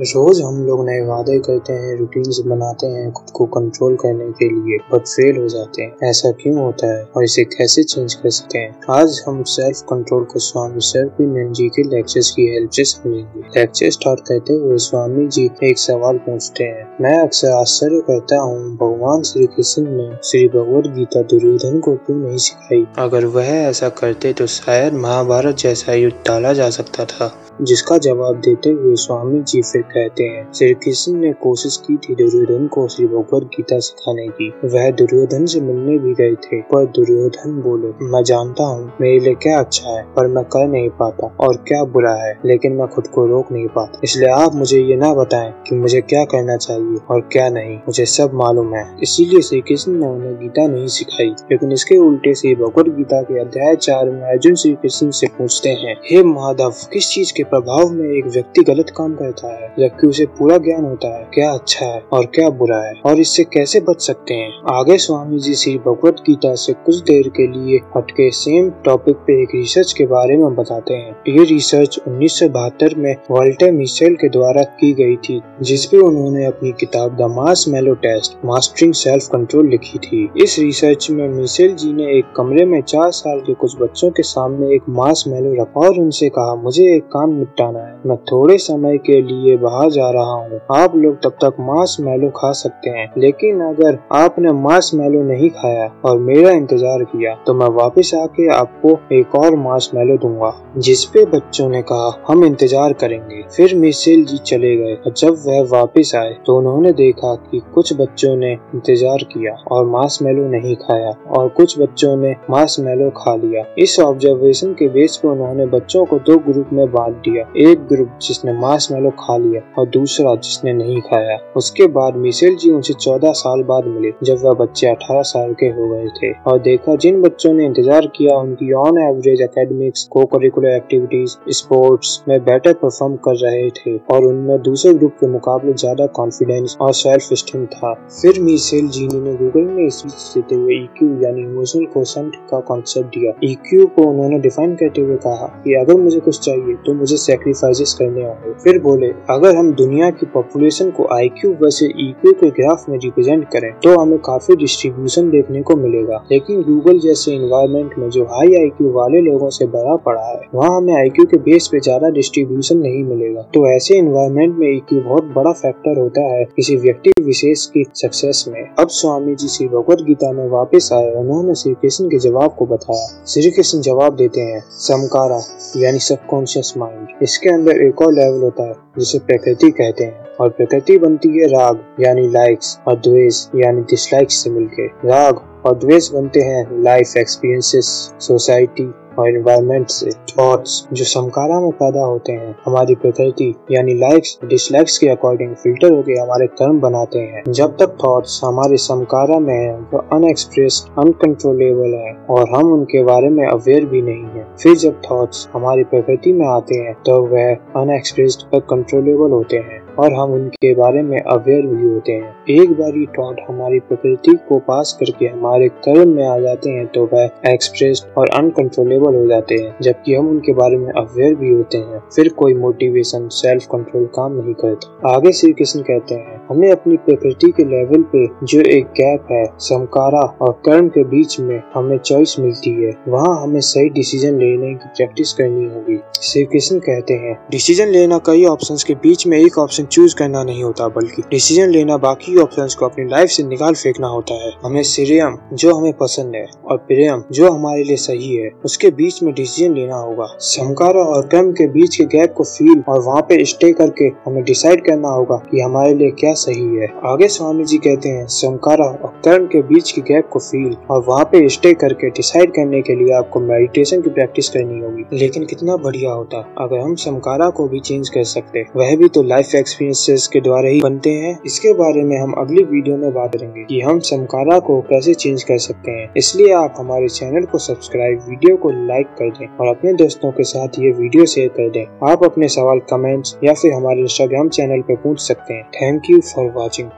रोज हम लोग नए वादे करते हैं रूटीन्स बनाते हैं खुद को कंट्रोल करने के लिए बट फेल हो जाते हैं। ऐसा क्यों होता है? और इसे कैसे चेंज कर सकते हैं? आज हम सेल्फ कंट्रोल को स्वामी सर्वनंद जी के लेक्चर्स की हेल्प से समझेंगे। लेक्चर स्टार्ट करते हुए स्वामी जी एक सवाल पूछते हैं। मैं अक्सर आश्चर्य करता हूँ, भगवान श्री कृष्ण ने श्री भगवद गीता दुर्योधन को क्यों नहीं सिखाई? अगर वह ऐसा करते तो शायद महाभारत जैसा युद्ध टाला जा सकता था। जिसका जवाब देते हुए स्वामी जी फिर कहते हैं, श्री कृष्ण ने कोशिश की थी दुर्योधन को श्री भगवत गीता सिखाने की। वह दुर्योधन से मिलने भी गए थे, पर दुर्योधन बोले, मैं जानता हूँ, मेरे लिए क्या अच्छा है, पर मैं कर नहीं पाता, और क्या बुरा है, लेकिन मैं खुद को रोक नहीं पाता। इसलिए आप मुझे ये ना बताएँ कि मुझे क्या करना चाहिए और क्या नहीं, मुझे सब मालूम है। इसीलिए श्री कृष्ण ने उन्हें गीता नहीं सिखाई, लेकिन इसके उल्टे श्री भगवत गीता के अध्याय चार में अर्जुन श्री कृष्ण से पूछते हैं, हे माधव किस चीज़ के प्रभाव में एक व्यक्ति गलत काम करता है, जबकि उसे पूरा ज्ञान होता है क्या अच्छा है और क्या बुरा है। और इससे कैसे बच सकते हैं? आगे स्वामी जी श्री भगवत गीता से कुछ देर के लिए हटके सेम टॉपिक पे एक रिसर्च के बारे में बताते हैं। ये रिसर्च उन्नीस सौ बहत्तर में वॉल्टर मिशेल के द्वारा की गई थी जिसपे उन्होंने अपनी किताब द मास मेलो टेस्ट, मास्टरिंग सेल्फ कंट्रोल लिखी थी। इस रिसर्च में मिशेल जी ने एक कमरे में चार साल के कुछ बच्चों के सामने एक मास मेलो रखा और उनसे कहा, मुझे एक काम निपटाना है। मैं थोड़े समय के लिए बाहर जा रहा हूँ। आप लोग तब तक मांस मैलो खा सकते हैं। लेकिन अगर आपने मांस मैलो नहीं खाया और मेरा इंतज़ार किया तो मैं वापस आके आपको एक और मांस मैलो दूँगा जिसपे बच्चों ने कहा, हम इंतज़ार करेंगे। फिर मिसेल जी चले गए। और जब वह वापस आए तो उन्होंने देखा कि कुछ बच्चों ने इंतज़ार किया और मांस मैलो नहीं खाया और कुछ बच्चों ने मांस मैलो खा लिया। इस ऑब्जर्वेशन के बेस पे उन्होंने बच्चों को दो ग्रुप में बांट दिया। एक ग्रुप जिसने मांस मेलो खा लिया और दूसरा जिसने नहीं खाया। उसके बाद मिसेल जी उनसे चौदह साल बाद मिले, जब वह बच्चे अठारह साल के हो गए थे। और देखा जिन बच्चों ने इंतज़ार किया, उनकी on average academics co-curricular activities sports में बेटर परफॉर्म कर रहे थे और उनमें दूसरे ग्रुप के मुकाबले ज़्यादा कॉन्फिडेंस और सेल्फ स्टीम था। फिर मिसेल जी ने गूगल में स्पीच देते हुए ईक्यू यानी इमोशनल का कॉन्सेप्ट दिया। ईक्यू को उन्होंने डिफाइन करते हुए कहा कि अगर मुझे कुछ चाहिए तो मुझे सेक्रीफाइसेस करने होंगे फिर बोले, अगर हम दुनिया की पॉपुलेशन को आई क्यू वैसे क्यू के ग्राफ में रिप्रेजेंट करें तो हमें काफ़ी डिस्ट्रीब्यूशन देखने को मिलेगा। लेकिन गूगल जैसे इन्वायरमेंट में जो हाई आई क्यू वाले लोगों से भरा पड़ा है, वहाँ हमें आई क्यू के बेस पे ज़्यादा डिस्ट्रीब्यूशन नहीं मिलेगा। तो ऐसे इन्वायरमेंट में क्यू बहुत बड़ा फैक्टर होता है किसी व्यक्ति विशेष की सक्सेस में। अब स्वामी जी श्री भगवत गीता में वापस आए। उन्होंने श्री कृष्ण के जवाब को बताया। श्री कृष्ण जवाब देते हैं, समकारा, यानी सबकॉन्शियस माइंड इसके अंदर एक और लेवल होता है, जिसे प्रकृति कहते हैं। और प्रकृति बनती है राग, यानी लाइक्स और द्वेष, यानी डिसलाइक्स से मिलके। राग और द्वेष बनते हैं लाइफ एक्सपीरियंसेस सोसाइटी और इन्वायरमेंट से थॉट्स जो समकारा में पैदा होते हैं, हमारी प्रकृति यानी लाइक्स डिसलाइक्स के अकॉर्डिंग फ़िल्टर होकर हमारे कर्म बनाते हैं। जब तक थॉट्स हमारे समकारा में है, वो अनएक्सप्रेस्ड अनकंट्रोलेबल है और हम उनके बारे में अवेयर भी नहीं है। फिर जब थॉट्स हमारी प्रकृति में आते हैं तो वह अनएक्सप्रेस्ड और कंट्रोलेबल होते हैं। और हम उनके बारे में अवेयर भी होते हैं। एक बार ये थॉट हमारी प्रकृति को पास करके हमारे कर्म में आ जाते हैं तो वह एक्सप्रेस और अनकंट्रोलेबल हो जाते हैं, जबकि हम उनके बारे में अवेयर भी होते हैं। फिर कोई मोटिवेशन सेल्फ कंट्रोल काम नहीं करता। आगे श्री कृष्ण कहते हैं, हमें अपनी प्रकृति के लेवल पे जो एक गैप है, समकारा और कर्म के बीच में हमें चॉइस मिलती है। वहाँ हमें सही डिसीज़न लेने की प्रैक्टिस करनी होगी। श्री कृष्ण कहते हैं डिसीज़न लेना कई ऑप्शंस के बीच में एक ऑप्शन चूज़ करना नहीं होता, बल्कि डिसीज़न लेना बाकी ऑप्शंस को अपनी लाइफ से निकाल फेंकना होता है। हमें श्रेयम, जो हमें पसंद है, और प्रेम, जो हमारे लिए सही है, उसके बीच में डिसीज़न लेना होगा। समकारा और कर्म के बीच के गैप को फील और वहाँ पे स्टे करके हमें डिसाइड करना होगा कि हमारे लिए क्या सही है। आगे स्वामी जी कहते हैं, समकारा और कर्म के बीच के गैप को फील और वहाँ पे स्टे करके डिसाइड करने के लिए आपको मेडिटेशन की प्रैक्टिस करनी होगी। लेकिन कितना बढ़िया होता, अगर हम समकारा को भी चेंज कर सकते, वह भी तो लाइफ एक्सपीरियंसेस के द्वारा ही बनते हैं। इसके बारे में हम अगली वीडियो में बात करेंगे कि हम समकारा को कैसे चेंज कर सकते हैं। इसलिए आप हमारे चैनल को सब्सक्राइब वीडियो को लाइक कर दें और अपने दोस्तों के साथ ये वीडियो शेयर कर दें। आप अपने सवाल कमेंट्स या फिर हमारे इंस्टाग्राम चैनल पर पूछ सकते हैं। Thank you for watching